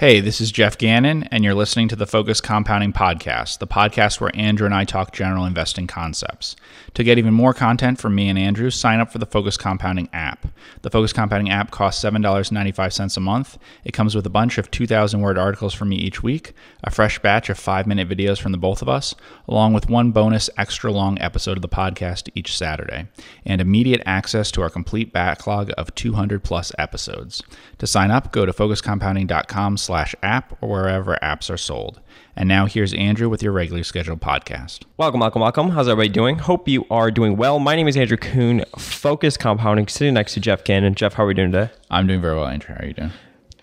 Hey, this is Jeff Gannon, and you're listening to the Focus Compounding Podcast, the podcast where Andrew and I talk general investing concepts. To get even more content from me and Andrew, sign up for the Focus Compounding app. The Focus Compounding app costs $7.95 a month. It comes with a bunch of 2,000 word articles from me each week, a fresh batch of five minute videos from the both of us, along with one bonus extra long episode of the podcast each Saturday, and immediate access to our complete backlog of 200 plus episodes. To sign up, go to focuscompounding.com slash app or wherever apps are sold. And now here's Andrew with your regularly scheduled podcast. Welcome, welcome, welcome. How's everybody doing? Hope you are doing well. My name is Andrew Kuhn, Focus Compounding, sitting next to Jeff Gannon. Jeff, how are we doing today? I'm doing very well, Andrew. How are you doing?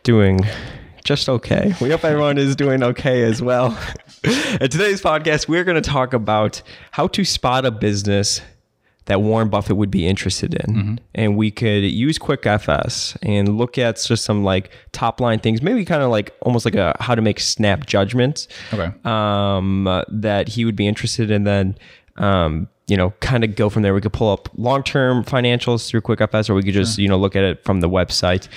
Doing just okay. We hope everyone is doing okay as well. In today's podcast, we're going to talk about how to spot a business that Warren Buffett would be interested in. Mm-hmm. And we could use QuickFS and look at just some like top line things, maybe kind of like almost like a how to make snap judgments Okay. um, uh, that he would be interested in. Then, um, you know, kind of go from there. We could pull up long term financials through QuickFS, or we could just you know look at it from the website.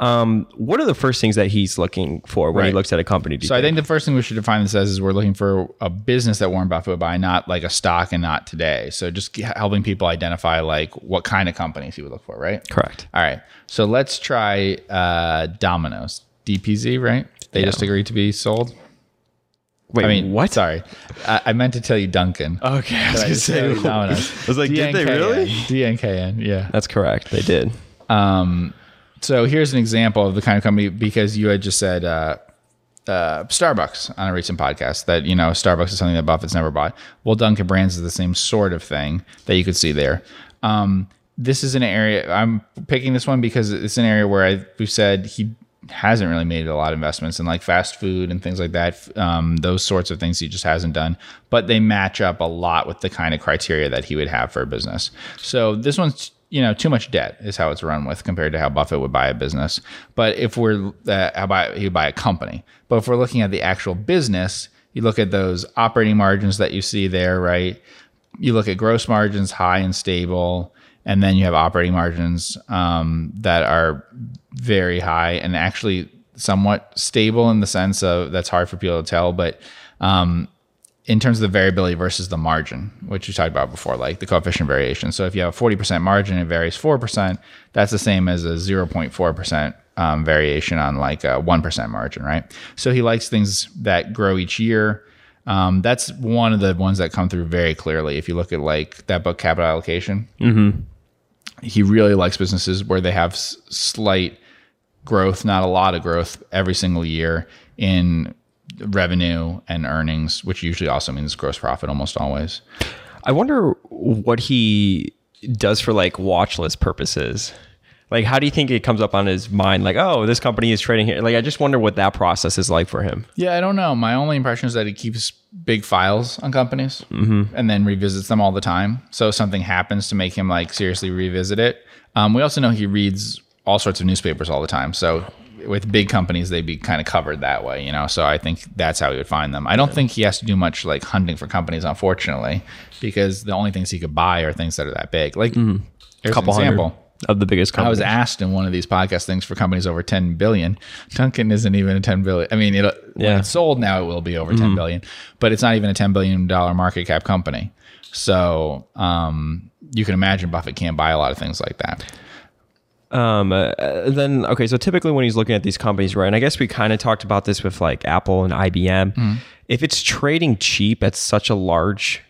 Um, what are the first things that he's looking for when he looks at a company? So I think the first thing we should define this as is we're looking for a business that Warren Buffett would buy, not like a stock and not today. So just helping people identify like what kind of companies he would look for, right? Correct. All right. So let's try uh, Domino's. DPZ, right? They Yeah. just agreed to be sold. Wait, I mean, what? Sorry, I, I meant to tell you Dunkin'. Okay, I was gonna tell Domino's. I was like, did they really? DNKN, yeah. That's correct. They did. Um, so here's an example of the kind of company because you had just said uh, uh, Starbucks on a recent podcast that you know Starbucks is something that Buffett's never bought. Well, Dunkin' Brands is the same sort of thing that you could see there. Um, this is an area I'm picking this one because it's an area where I, we've said he hasn't really made a lot of investments in like fast food and things like that. Um, those sorts of things he just hasn't done, but they match up a lot with the kind of criteria that he would have for a business. So this one's you know too much debt is how it's run with compared to how Buffett would buy a business. But if we're uh, how about he buy a company? But if we're looking at the actual business, you look at those operating margins that you see there, right? You look at gross margins high and stable, and then you have operating margins um, that are very high and actually somewhat stable in the sense of that's hard for people to tell, but um, in terms of the variability versus the margin, which we talked about before, like the coefficient variation. So if you have a 40% margin, it varies 4%, that's the same as a 0.4% um, variation on like a 1% margin, right? So he likes things that grow each year. Um, that's one of the ones that come through very clearly. If you look at like that book, Capital Allocation, he really likes businesses where they have s- slight growth, not a lot of growth every single year in revenue and earnings, which usually also means gross profit almost always. I wonder what he does for like watch list purposes. Like, how do you think it comes up on his mind? Like, oh, this company is trading here. Like, I just wonder what that process is like for him. Yeah, I don't know. My only impression is that he keeps big files on companies and then revisits them all the time. So if something happens to make him like seriously revisit it. Um, we also know he reads all sorts of newspapers all the time. So with big companies, they'd be kind of covered that way, you know. So I think that's how he would find them. I don't think he has to do much like hunting for companies, unfortunately, because the only things he could buy are things that are that big. Like here's A couple an example. of the biggest companies. I was asked in one of these podcast things for companies over 10 billion. Dunkin' isn't even a 10 billion. I mean, it, Yeah. Mm-hmm. it's sold now, it will be over 10 billion, but it's not even a 10 billion dollar market cap company. So um, you can imagine Buffett can't buy a lot of things like that. Um, uh, then okay, so typically when he's looking at these companies, right? And I guess we kind of talked about this with like Apple and IBM. If it's trading cheap at such a large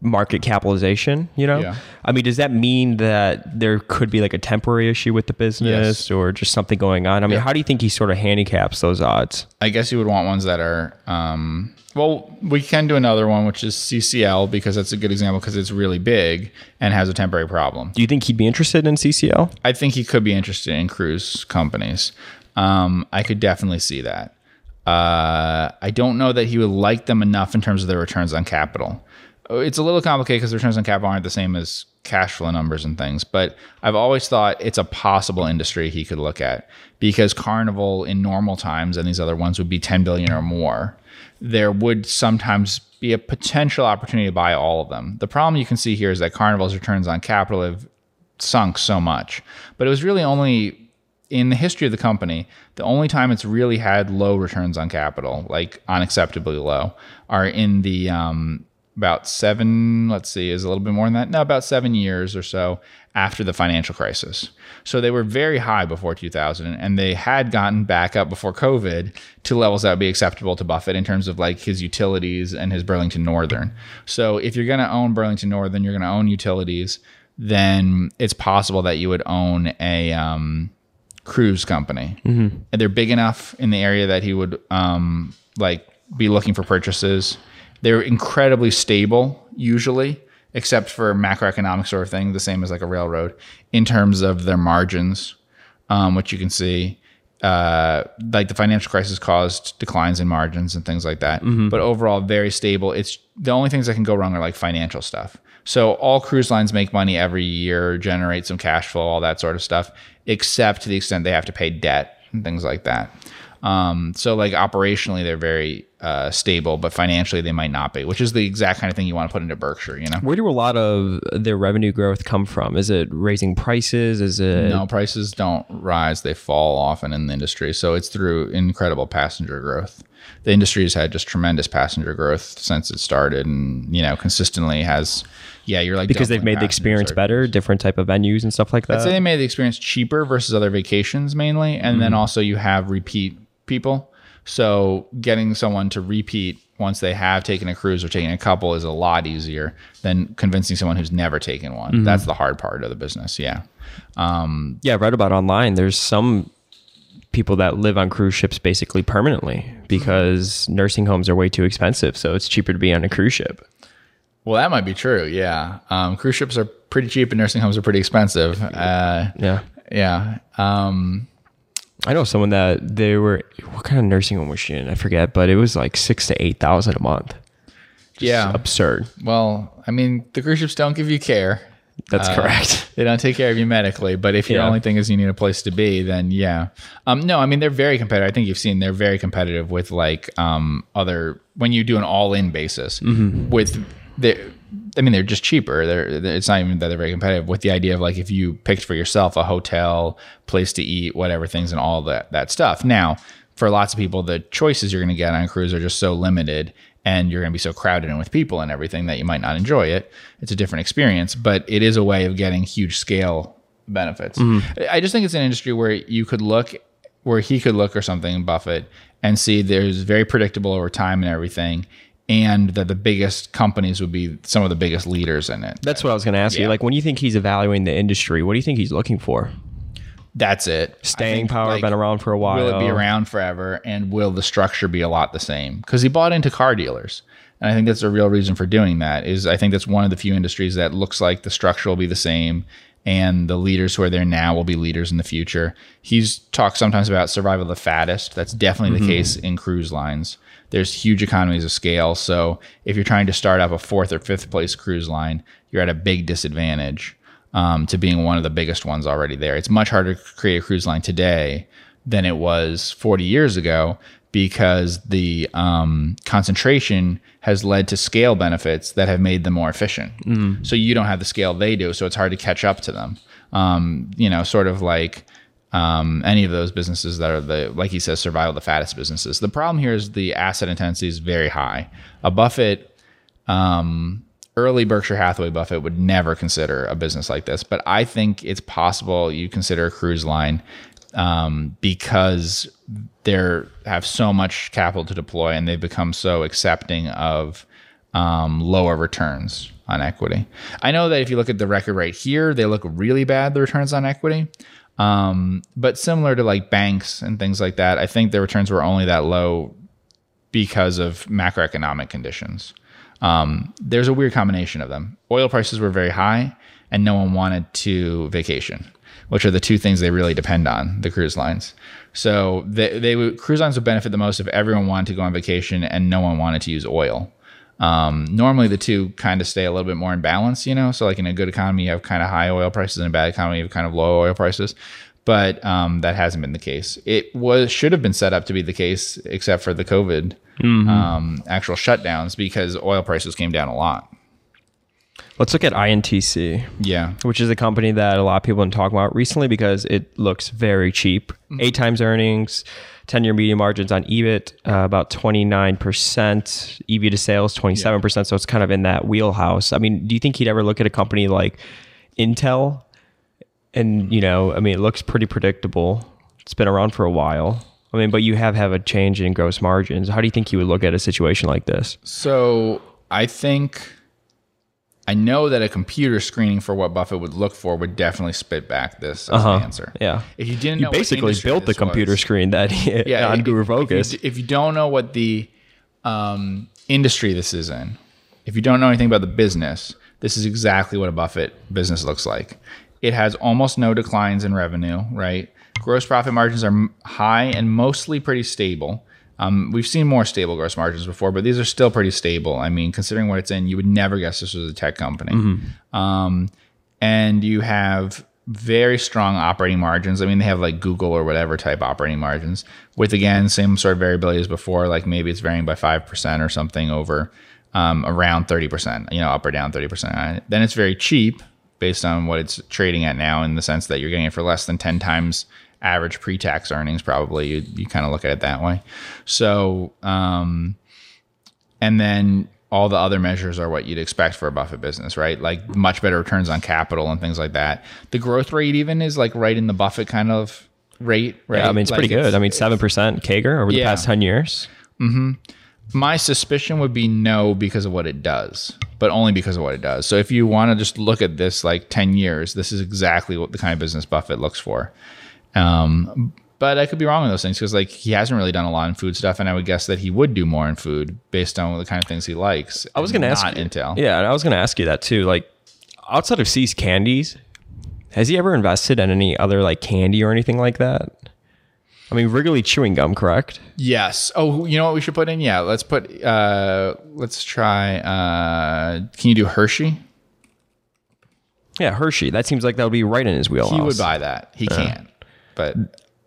market capitalization, you know, Yeah. I mean, does that mean that there could be like a temporary issue with the business Yes. or just something going on? I mean, how do you think he sort of handicaps those odds? I guess you would want ones that are, um, well, we can do another one, which is CCL, because that's a good example because it's really big and has a temporary problem. Do you think he'd be interested in CCL? I think he could be interested in cruise companies. Um, I could definitely see that. Uh, I don't know that he would like them enough in terms of their returns on capital. It's a little complicated because returns on capital aren't the same as cash flow numbers and things. But I've always thought it's a possible industry he could look at because Carnival in normal times and these other ones would be 10 billion or more. There would sometimes be a potential opportunity to buy all of them. The problem you can see here is that Carnival's returns on capital have sunk so much. But it was really only in the history of the company, the only time it's really had low returns on capital, like unacceptably low, are in the um, about seven, let's see, is a little bit more than that. No, about seven years or so after the financial crisis. So they were very high before 2000, and they had gotten back up before COVID to levels that would be acceptable to Buffett in terms of like his utilities and his Burlington Northern. So if you're going to own Burlington Northern, you're going to own utilities, then it's possible that you would own a um, cruise company. Mm-hmm. And they're big enough in the area that he would um, like be looking for purchases. They're incredibly stable usually except for macroeconomic sort of thing, the same as like a railroad in terms of their margins, um, which you can see. Uh, like the financial crisis caused declines in margins and things like that, mm-hmm. but overall very stable. It's the only things that can go wrong are like financial stuff. So all cruise lines make money every year, generate some cash flow, all that sort of stuff, except to the extent they have to pay debt and things like that. Um, so like operationally, they're very uh, stable, but financially they might not be, which is the exact kind of thing you want to put into Berkshire. You know, where do a lot of their revenue growth come from? Is it raising prices? Is it no prices don't rise; they fall often in the industry. So it's through incredible passenger growth. The industry has had just tremendous passenger growth since it started, and you know consistently has. Yeah, you're like because they've made the experience better, different type of venues and stuff like that. I'd say they made the experience cheaper versus other vacations mainly, and mm-hmm. then also you have repeat people. So getting someone to repeat once they have taken a cruise or taken a couple is a lot easier than convincing someone who's never taken one. Mm-hmm. That's the hard part of the business. Yeah. Um, yeah, I read about online. There's some people that live on cruise ships basically permanently because nursing homes are way too expensive. So it's cheaper to be on a cruise ship. Well, that might be true. Yeah. Um, cruise ships are pretty cheap and nursing homes are pretty expensive. Uh, yeah. Yeah. Um, I know someone that they were what kind of nursing home was she in? I forget, but it was like six to eight thousand a month. Just yeah, absurd. Well, I mean, the cruise ships don't give you care. That's uh, correct. They don't take care of you medically, but if your yeah. only thing is you need a place to be, then yeah. Um, no, I mean they're very competitive. I think you've seen they're very competitive with like um, other when you do an all-in basis mm-hmm. with the I mean, they're just cheaper. They're, they're, it's not even that they're very competitive with the idea of like if you picked for yourself a hotel, place to eat, whatever things, and all that that stuff. Now, for lots of people, the choices you're going to get on a cruise are just so limited, and you're going to be so crowded in with people and everything that you might not enjoy it. It's a different experience, but it is a way of getting huge scale benefits. Mm-hmm. I just think it's an industry where you could look, where he could look or something, Buffett, and see there's very predictable over time and everything and that the biggest companies would be some of the biggest leaders in it. That's what I was going to ask yeah. you. Like, when you think he's evaluating the industry, what do you think he's looking for? That's it. Staying power, like, been around for a while. Will it be around forever? And will the structure be a lot the same? Because he bought into car dealers. And I think that's a real reason for doing that is I think that's one of the few industries that looks like the structure will be the same and the leaders who are there now will be leaders in the future. He's talked sometimes about survival of the fattest. That's definitely mm-hmm. the case in cruise lines there's huge economies of scale. So if you're trying to start up a fourth or fifth place cruise line, you're at a big disadvantage um, to being one of the biggest ones already there. It's much harder to create a cruise line today than it was 40 years ago because the um, concentration has led to scale benefits that have made them more efficient. Mm. So you don't have the scale they do, so it's hard to catch up to them. Um, you know, sort of like um, any of those businesses that are the like he says survival the fattest businesses the problem here is the asset intensity is very high a buffett um, early berkshire hathaway buffett would never consider a business like this but i think it's possible you consider a cruise line um, because they have so much capital to deploy and they've become so accepting of um, lower returns on equity. I know that if you look at the record right here, they look really bad, the returns on equity. Um, but similar to like banks and things like that, I think the returns were only that low because of macroeconomic conditions. Um, there's a weird combination of them. Oil prices were very high, and no one wanted to vacation, which are the two things they really depend on. The cruise lines. So they, they would, cruise lines would benefit the most if everyone wanted to go on vacation and no one wanted to use oil. Um, normally, the two kind of stay a little bit more in balance, you know. So, like in a good economy, you have kind of high oil prices, in a bad economy, you have kind of low oil prices. But um, that hasn't been the case. It was should have been set up to be the case, except for the COVID mm-hmm. um, actual shutdowns, because oil prices came down a lot. Let's look at INTC, Yeah. which is a company that a lot of people have been talking about recently because it looks very cheap. Eight times earnings, 10 year median margins on EBIT, uh, about 29%, EV to sales, 27%. So it's kind of in that wheelhouse. I mean, do you think he'd ever look at a company like Intel? And, you know, I mean, it looks pretty predictable. It's been around for a while. I mean, but you have have a change in gross margins. How do you think he would look at a situation like this? So I think I know that a computer screening for what Buffett would look for would definitely spit back this an answer. Uh-huh. Yeah. If you didn't You know, basically built the computer was- screen that he, yeah, on if- Guru if Focus. you, if you don't know what the um, industry this is in, if you don't know anything about the business, this is exactly what a Buffett business looks like. It has almost no declines in revenue, right? Gross profit margins are high and mostly pretty stable. Um, we've seen more stable gross margins before, but these are still pretty stable. I mean, considering what it's in, you would never guess this was a tech company. Um, and you have very strong operating margins. I mean, they have like Google or whatever type operating margins with again same sort of variability as before. Like maybe it's varying by five percent or something over um, around thirty percent. You know, up or down thirty percent. Then it's very cheap based on what it's trading at now, in the sense that you're getting it for less than ten times average pre-tax earnings. Probably you you kind of look at it that way. So. Um, and then all the other measures are what you'd expect for a Buffett business, right? Like much better returns on capital and things like that. The growth rate even is like right in the Buffett kind of rate, right? Yeah, I mean, it's Like, pretty good. I mean, 7% CAGR over the Yeah. past 10 years. my suspicion would be no because of what it does, but only because of what it does. So if you want to just look at this like 10 years, this is exactly what the kind of business Buffett looks for. Um, but I could be wrong on those things because like he hasn't really done a lot in food stuff, and I would guess that he would do more in food based on the kind of things he likes. I was going to ask you- Intel. Yeah, and I was going to ask you that too. Like, outside of See's Candies, has he ever invested in any other like candy or anything like that? I mean, Wrigley chewing gum, correct? Yes. Oh, you know what we should put in? Yeah, let's put. uh Let's try. uh Can you do Hershey? Yeah, Hershey. That seems like that would be right in his wheelhouse. He would buy that. He can. But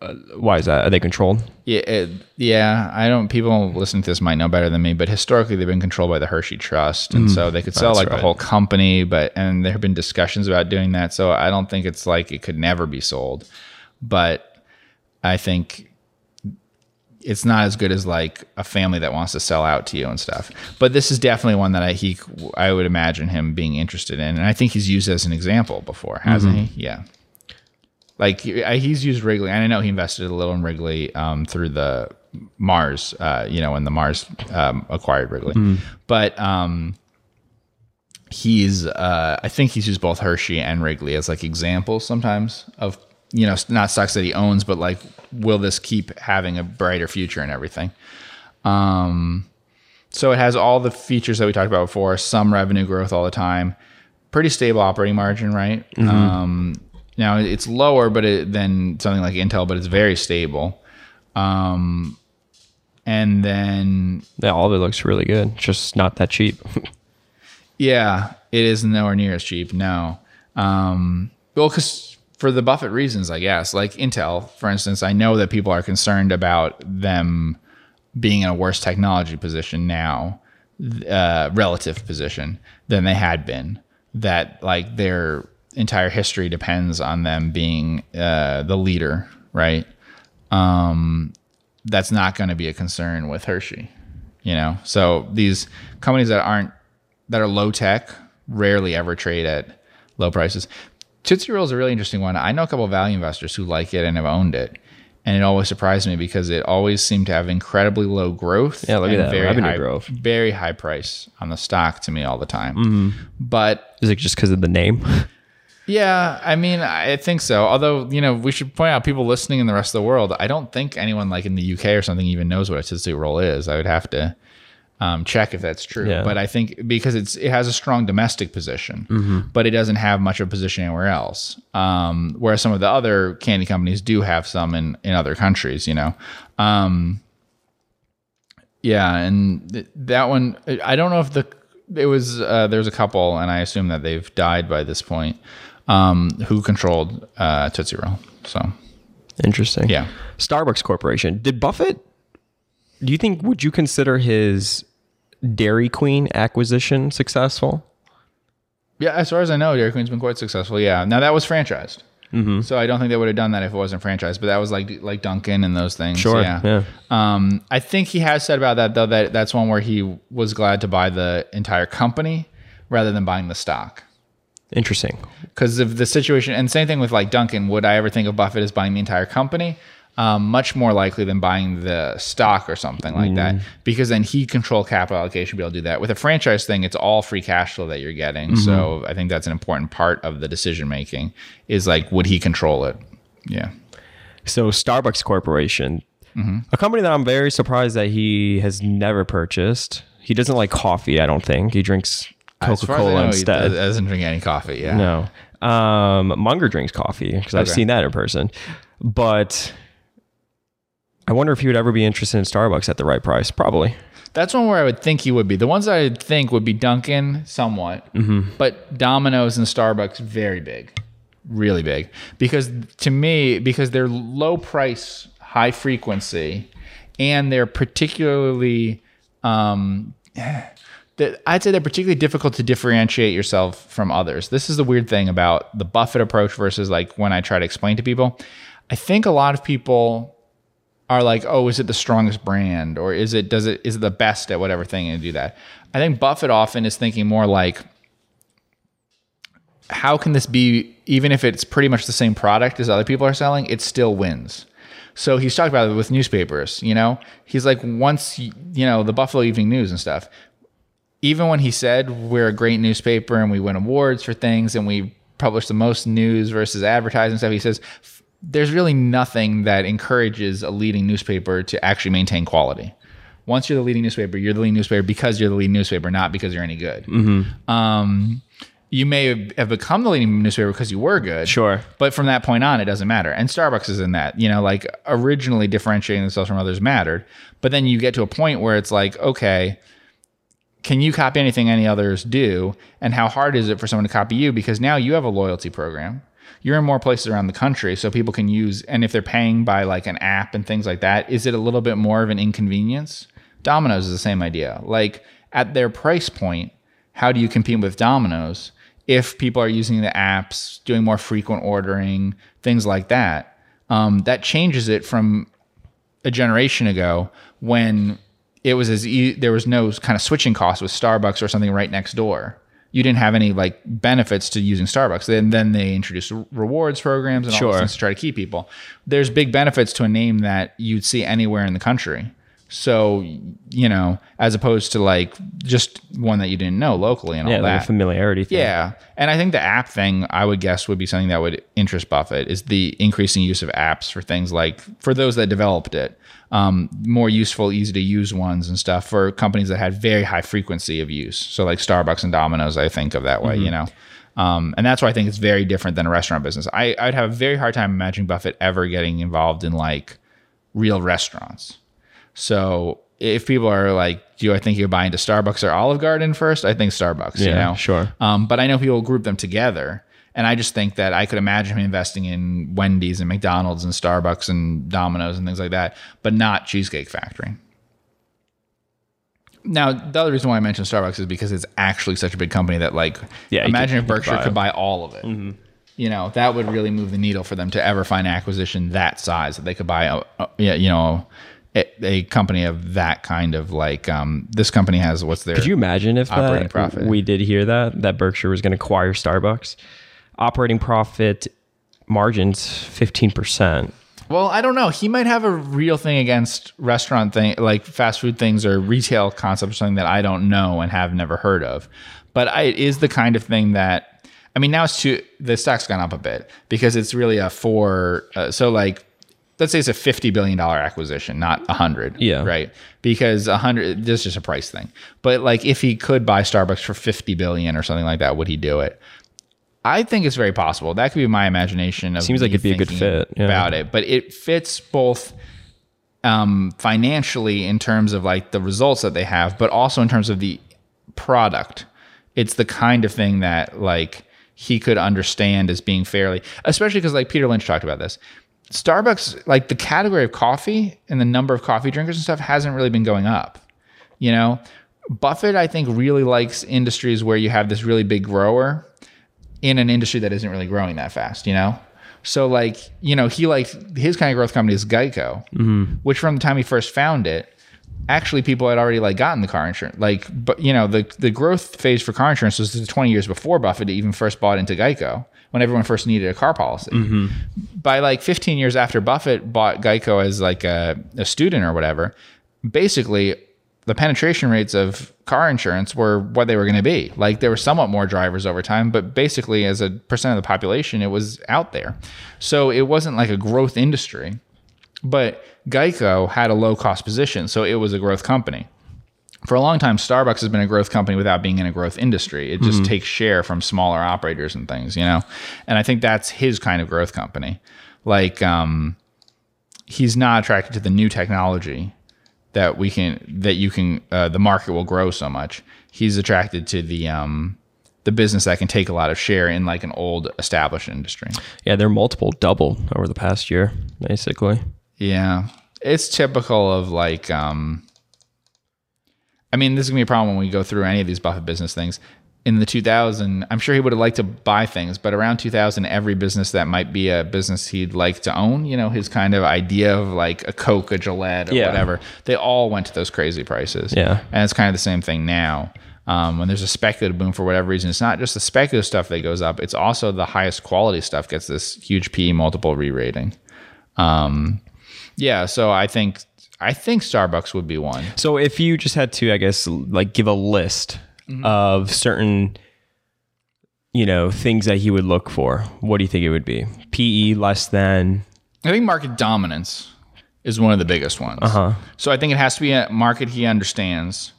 uh, Why is that? Are they controlled? yeah, it, yeah. I don't. People listening to this might know better than me, but historically they've been controlled by the Hershey Trust, and mm, so they could sell Mm, like the whole company. But and there have been discussions about doing that. So I don't think it's like it could never be sold. But I think it's not as good as like a family that wants to sell out to you and stuff. But this is definitely one that I he I would imagine him being interested in, and I think he's used as an example before, hasn't he? Mm-hmm. Yeah. Like he's used Wrigley, and I know he invested a little in Wrigley um, through the Mars, uh, you know, when the Mars um, acquired Wrigley. But um, he's, uh, I think he's used both Hershey and Wrigley as like examples sometimes of, you know, not stocks that he owns, but like, will this keep having a brighter future and everything? Um, so it has all the features that we talked about before, some revenue growth all the time, pretty stable operating margin, right? Um, now it's lower, but it, than something like Intel, but it's very stable. Um, and then Yeah, all of it looks really good. It's just not that cheap. yeah, it is nowhere near as cheap. No, um, well, because for the Buffett reasons, I guess, like Intel, for instance, I know that people are concerned about them being in a worse technology position now, uh, relative position than they had been. That like their entire history depends on them being uh, the leader, right? Um, that's not going to be a concern with Hershey, you know. So these companies that aren't that are low tech rarely ever trade at low prices. Tootsie Roll is a really interesting one. I know a couple of value investors who like it and have owned it, and it always surprised me because it always seemed to have incredibly low growth. Yeah, look at that very revenue high, growth. very high price on the stock to me all the time. Mm-hmm. But Is it just because of the name? yeah, I mean, I think so. Although, you know, we should point out people listening in the rest of the world. I don't think anyone like in the UK or something even knows what a Tootsie Roll is. I would have to um, check if that's true. Yeah. But I think because it's it has a strong domestic position, Mm-hmm. but it doesn't have much of a position anywhere else. Um, whereas some of the other candy companies do have some in in other countries. You know. Um, yeah, and th- that one, I don't know if the it was uh, there's a couple, and I assume that they've died by this point, um, who controlled uh, Tootsie Roll. So Interesting. yeah, Starbucks Corporation. Did Buffett? Do you think would you consider his Dairy Queen acquisition successful? Yeah, as far as I know, Dairy Queen's been quite successful. Yeah. Now that was franchised. Mm-hmm. So I don't think they would have done that if it wasn't franchised, but that was like like Dunkin' and those things. Sure, Yeah. yeah. Um, I think he has said about that though that that's one where he was glad to buy the entire company rather than buying the stock. Interesting. Because of the situation, and same thing with like Dunkin'. Would I ever think of Buffett as buying the entire company? Um, much more likely than buying the stock or something like that, mm. because then he control capital allocation, be able to do that. With a franchise thing, it's all free cash flow that you're getting. Mm-hmm. So I think that's an important part of the decision making. Is like, would he control it? Yeah. So Starbucks Corporation, mm-hmm. a company that I'm very surprised that he has never purchased. He doesn't like coffee. I don't think he drinks Coca far as I Cola instead. He doesn't drink any coffee. Yeah. No. Um, Munger drinks coffee because I've seen that in person. But I wonder if he would ever be interested in Starbucks at the right price. Probably. That's one where I would think he would be. The ones I think would be Dunkin' somewhat, but Domino's and Starbucks very big, really big. Because to me, because they're low price, high frequency, and they're particularly, um, that I'd say they're particularly difficult to differentiate yourself from others. This is the weird thing about the Buffett approach versus like when I try to explain to people. I think a lot of people are like, oh, is it the strongest brand or is it does it is it the best at whatever thing and do that? I think Buffett often is thinking more like, how can this be even if it's pretty much the same product as other people are selling, it still wins. So he's talked about it with newspapers, you know? He's like, once, you you know, the Buffalo Evening News and stuff, even when he said we're a great newspaper and we win awards for things and we publish the most news versus advertising stuff, he says there's really nothing that encourages a leading newspaper to actually maintain quality. Once you're the leading newspaper, you're the leading newspaper because you're the leading newspaper, not because you're any good. Um, you may have- have become the leading newspaper because you were good. Sure. But from that point on, it doesn't matter. And Starbucks is in that. You know, like originally differentiating themselves from others mattered. But then you get to a point where it's like, okay, can you copy anything any others do? And how hard is it for someone to copy you? Because now you have a loyalty program. You're in more places around the country, so people can use. And if they're paying by like an app and things like that, is it a little bit more of an inconvenience? Domino's is the same idea. Like at their price point, how do you compete with Domino's if people are using the apps, doing more frequent ordering, things like that? Um, that changes it from a generation ago when it was as e- there was no kind of switching cost with Starbucks or something right next door. You didn't have any like benefits to using Starbucks. Then then they introduced rewards programs and all Sure. things to try to keep people. There's big benefits to a name that you'd see anywhere in the country. So you know, as opposed to like just one that you didn't know locally and Yeah, all like that. a familiarity thing. Yeah, and I think the app thing I would guess would be something that would interest Buffett is the increasing use of apps for things like for those that developed it, um, more useful, easy to use ones and stuff for companies that had very high frequency of use. So like Starbucks and Domino's, I think of that way, you know. Um, and that's why I think it's very different than a restaurant business. I, I'd have a very hard time imagining Buffett ever getting involved in like real restaurants. So if people are like, do I think you're buying into Starbucks or Olive Garden first? I think Starbucks, you Yeah, know? sure. Um, but I know people group them together. And I just think that I could imagine him investing in Wendy's and McDonald's and Starbucks and Domino's and things like that, but not Cheesecake Factory. Now, the other reason why I mentioned Starbucks is because it's actually such a big company that, like, Yeah, imagine could- if Berkshire buy Mm-hmm. could buy all of it. You know, that would really move the needle for them to ever find an acquisition that size that they could buy, a, a, yeah, you know, a, a company of that kind of like, um, this company has what's their Could you imagine if Operating that, profit. we did hear that that Berkshire was going to acquire Starbucks? Operating profit margins fifteen percent. Well, I don't know. He might have a real thing against restaurant thing, like fast food things or retail concepts or something that I don't know and have never heard of. But I, it is the kind of thing that, I mean, now it's too, the stock's gone up a bit because it's really a four, uh, so like, let's say it's a $50 billion acquisition, not a hundred. Yeah. Right. Because a hundred, this is just a price thing. But like, if he could buy Starbucks for 50 billion or something like that, would he do it? I think it's very possible. That could be my imagination of Seems like it'd be a good fit, yeah. about it, but it fits both um, financially in terms of like the results that they have, but also in terms of the product. It's the kind of thing that like he could understand as being fairly, especially because like Peter Lynch talked about this. Starbucks, like the category of coffee and the number of coffee drinkers and stuff hasn't really been going up. You know, Buffett, I think, really likes industries where you have this really big grower in an industry that isn't really growing that fast, you know? So like, you know, he like his kind of growth company is Geico, mm-hmm. which from the time he first found it, actually people had already like gotten the car insurance. Like, but you know, the the growth phase for car insurance was the 20 years before Buffett even first bought into Geico when everyone first needed a car policy. Mm-hmm. By like 15 years after Buffett bought Geico as like a, a student or whatever, basically the penetration rates of car insurance were what they were going to be. Like there were somewhat more drivers over time, but basically as a percent of the population, it was out there. So it wasn't like a growth industry, but Geico had a low cost position. So it was a growth company. For a long time, Starbucks has been a growth company without being in a growth industry. It just takes share from smaller operators and things, you know? And I think that's his kind of growth company. Like, um, he's not attracted to the new technology that we can that you can uh, the market will grow so much. He's attracted to the um the business that can take a lot of share in like an old established industry. Yeah, their multiple doubled over the past year, basically. Yeah. It's typical of like um I mean, this is gonna be a problem when we go through any of these Buffett business things. In the 2000, I'm sure he would have liked to buy things, but around 2000, every business that might be a business he'd like to own, you know, his kind of idea of like a Coke, a Gillette, or Yeah. whatever, they all went to those crazy prices. Yeah. And it's kind of the same thing now. Um, when there's a speculative boom for whatever reason, it's not just the speculative stuff that goes up, it's also the highest quality stuff gets this huge PE multiple re rating. Um, yeah, so I think I think Starbucks would be one. So if you just had to, I guess, like give a list of certain, you know, things that he would look for, what do you think it would be? PE less than. I think market dominance is one of the biggest ones. Uh-huh. So I think it has to be a market he understands.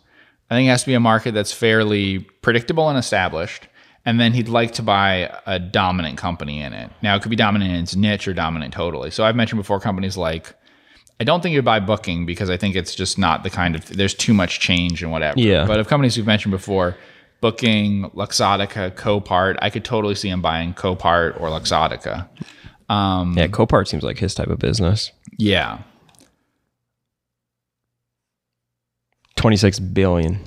I think it has to be a market that's fairly predictable and established. And then he'd like to buy a dominant company in it. Now it could be dominant in its niche or dominant totally. So I've mentioned before companies like I don't think you'd buy Booking because I think it's just not the kind of there's too much change and whatever. Yeah. But of companies we've mentioned before, Booking, Luxottica, Copart, I could totally see him buying Copart or Luxottica. Um, Yeah, Copart seems like his type of business. yeah. 26 billion.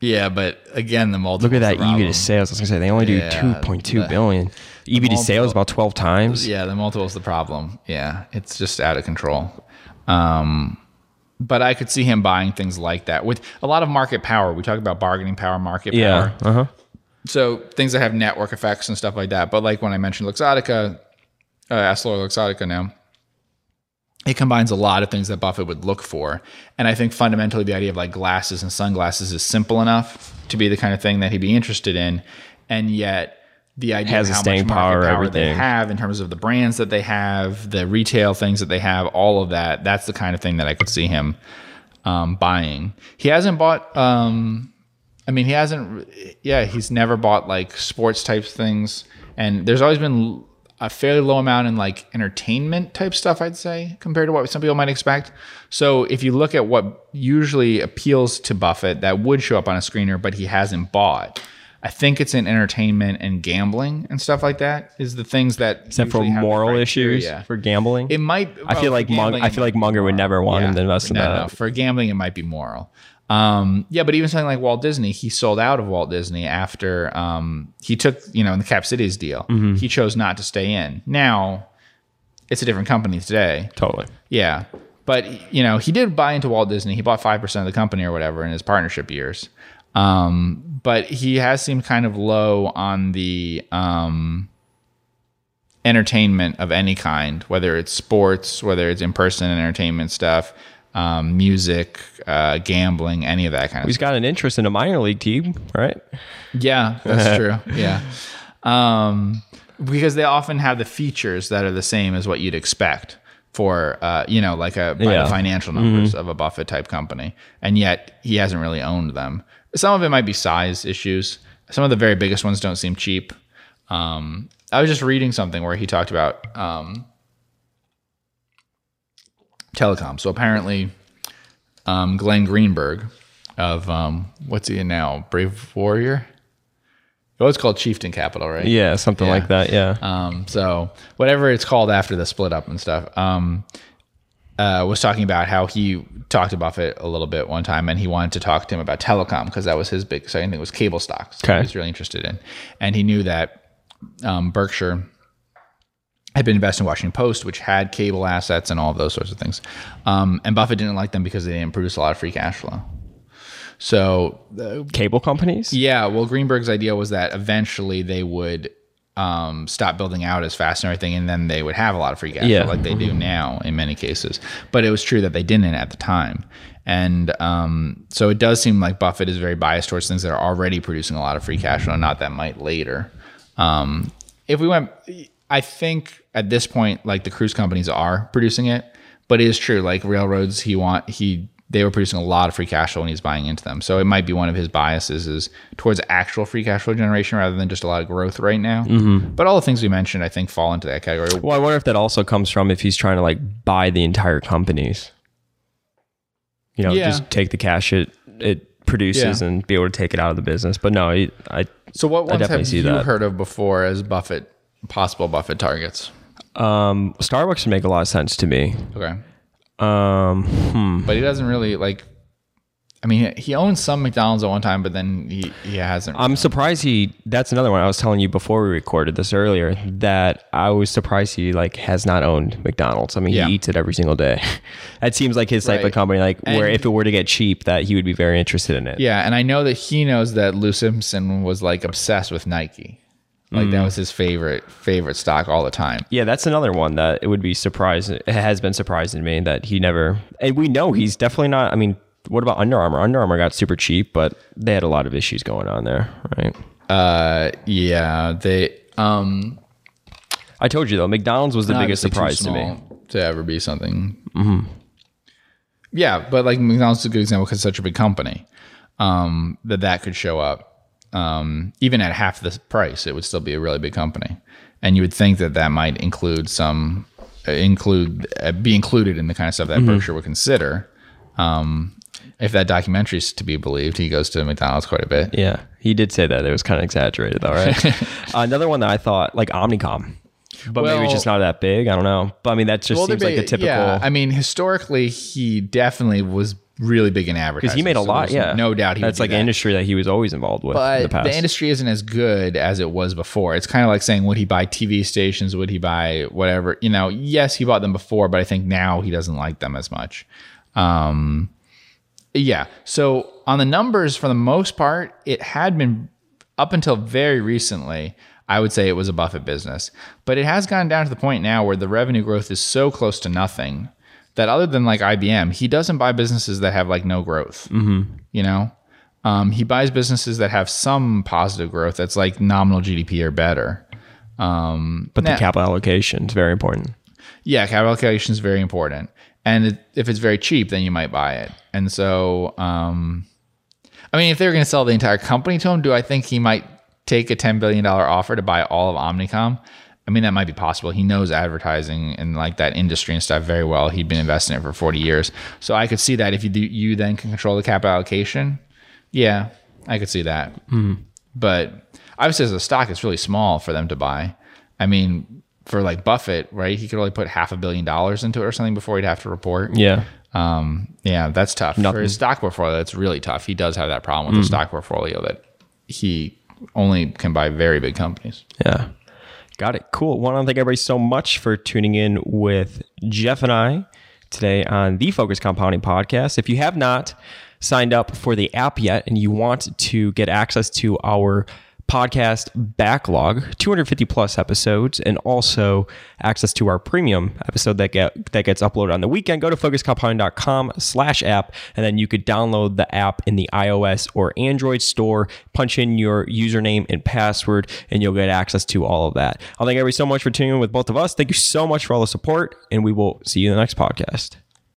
Yeah, but again, the multiple. Look at that EV to sales. I was going to say, they only do Yeah, two point two billion. EV to sales about 12 times. Yeah, the multiple is the problem. Yeah, it's just out of control. Um, but I could see him buying things like that with a lot of market power. We talk about bargaining power, market Yeah. power. Uh huh. So things that have network effects and stuff like that. But like when I mentioned Luxottica, uh, Essilor Luxottica now, it combines a lot of things that Buffett would look for. And I think fundamentally the idea of like glasses and sunglasses is simple enough to be the kind of thing that he'd be interested in. And yet the idea Has of the how staying much power, power they everything. have in terms of the brands that they have, the retail things that they have, all of that, that's the kind of thing that I could see him um, buying. He hasn't bought um, I mean, he hasn't. Yeah, he's never bought like sports type things, and there's always been a fairly low amount in like entertainment type stuff. I'd say compared to what some people might expect. So if you look at what usually appeals to Buffett, that would show up on a screener, but he hasn't bought. I think it's in entertainment and gambling and stuff like that. Is the things that Except for usually have the moral issues for gambling. It might. I feel like Mung- I feel like Munger would never want him to invest in no, that. No, for gambling, it might be moral. Um, yeah, but even something like Walt Disney, he sold out of Walt Disney after um, he took, you know, in the Cap Cities deal. Mm-hmm. He chose not to stay in. Now, it's a different company today. Totally. Yeah. But, you know, he did buy into Walt Disney. He bought 5% of the company or whatever in his partnership years. Um, but he has seemed kind of low on the um, entertainment of any kind, whether it's sports, whether it's in person entertainment stuff, um, music, uh, gambling, any of that kind of He's stuff. got an interest in a minor league team, right? Yeah, that's true. Yeah. Um, because they often have the features that are the same as what you'd expect for, uh, you know, like a by Yeah. the financial numbers of a Buffett type company. And yet he hasn't really owned them. Some of it might be size issues. Some of the very biggest ones don't seem cheap. Um, I was just reading something where he talked about um, telecom. So apparently, um, Glenn Greenberg of um, what's he in now? Brave Warrior. Oh, it's called Chieftain Capital, right? Yeah, something Yeah. like that. Yeah. Um, so whatever it's called after the split up and stuff, um, uh, was talking about how he talked to Buffett a little bit one time, and he wanted to talk to him about telecom because that was his big. So I think it was cable stocks. Okay. he was really interested in, and he knew that um, Berkshire had been invested in Washington Post, which had cable assets and all of those sorts of things. Um, and Buffett didn't like them because they didn't produce a lot of free cash flow. So uh, Cable companies? yeah, well, Greenberg's idea was that eventually they would um, stop building out as fast and everything, and then they would have a lot of free cash Yeah. like they do now in many cases. But it was true that they didn't at the time. And um, so it does seem like Buffett is very biased towards things that are already producing a lot of free cash flow, not that might later. Um, if we went, I think at this point, like the cruise companies are producing it, but it is true. Like railroads, he want he they were producing a lot of free cash flow when he's buying into them. So it might be one of his biases is towards actual free cash flow generation rather than just a lot of growth right now. But all the things we mentioned, I think, fall into that category. Well, I wonder if that also comes from if he's trying to like buy the entire companies. You know, Yeah. just take the cash it it produces Yeah. and be able to take it out of the business. But no, I, I So what ones have you that. heard of before as Buffett possible Buffett targets? um, Starbucks would make a lot of sense to me. Okay. Um, hmm. But he doesn't really like I mean, he owns some McDonald's at one time, but then he, he hasn't. I'm surprised he. That's another one I was telling you before we recorded this earlier. That I was surprised he like has not owned McDonald's. I mean, Yeah. he eats it every single day. that seems like his type of company. Like where And- if it were to get cheap, that he would be very interested in it. Yeah, and I know that he knows that Lou Simpson was like obsessed with Nike. Like Mm. that was his favorite favorite stock all the time. Yeah, that's another one that it would be surprising. It has been surprising to me that he never. And we know he's definitely not. I mean, what about Under Armour? Under Armour got super cheap, but they had a lot of issues going on there, right? Uh, yeah, they um I told you though, McDonald's was the biggest surprise to me. to ever be something. Mm-hmm. Yeah, but like McDonald's is a good example because it's such a big company um, that that could show up. Um, even at half the price, it would still be a really big company, and you would think that that might include some uh, include uh, be included in the kind of stuff that Mm-hmm. Berkshire would consider. Um, if that documentary is to be believed, he goes to McDonald's quite a bit. Yeah, he did say that. It was kind of exaggerated, though, right? Another one that I thought, like Omnicom, but maybe it's just not that big. I don't know. But I mean, that just Well, seems they're like a typical. Yeah, I mean, historically, he definitely was really big in advertising. because he made a so lot. Yeah, No doubt he. That's like do an that. industry that he was always involved with in But the past. the industry isn't as good as it was before. It's kind of like saying, would he buy TV stations? Would he buy whatever? You know, yes, he bought them before, but I think now he doesn't like them as much. Um, yeah. So on the numbers, for the most part, it had been up until very recently. I would say it was a Buffett business, but it has gone down to the point now where the revenue growth is so close to nothing that other than like IBM, he doesn't buy businesses that have like no growth. Mm-hmm. You know, um, he buys businesses that have some positive growth that's like nominal GDP or better. Um, but the capital allocation is very important. yeah, capital allocation is very important. And it, if it's very cheap, then you might buy it. And so, um, I mean, if they were going to sell the entire company to him, do I think he might take a $10 billion offer to buy all of Omnicom? I mean, that might be possible. He knows advertising and like that industry and stuff very well. He'd been investing in it for 40 years. So I could see that if you do, you then can control the capital allocation. Yeah, I could see that. But obviously, as a stock, it's really small for them to buy. I mean, for like Buffett, right? He could only put half a billion dollars into it or something before he'd have to report. Yeah. Um, yeah, that's tough. For his stock portfolio, that's really tough. He does have that problem with the stock portfolio that he only can buy very big companies. Yeah. Got it. Cool. Want to thank everybody so much for tuning in with Jeff and I today on the Focus Compounding Podcast. If you have not signed up for the app yet and you want to get access to our podcast backlog 250 plus episodes and also access to our premium episode that get that gets uploaded on the weekend. Go to focuscompounding.com slash app and then you could download the app in the ios or android store punch in your username and password and you'll get access to all of that. I'll thank everybody so much for tuning in with both of us. Thank you so much for all the support and we will see you in the next podcast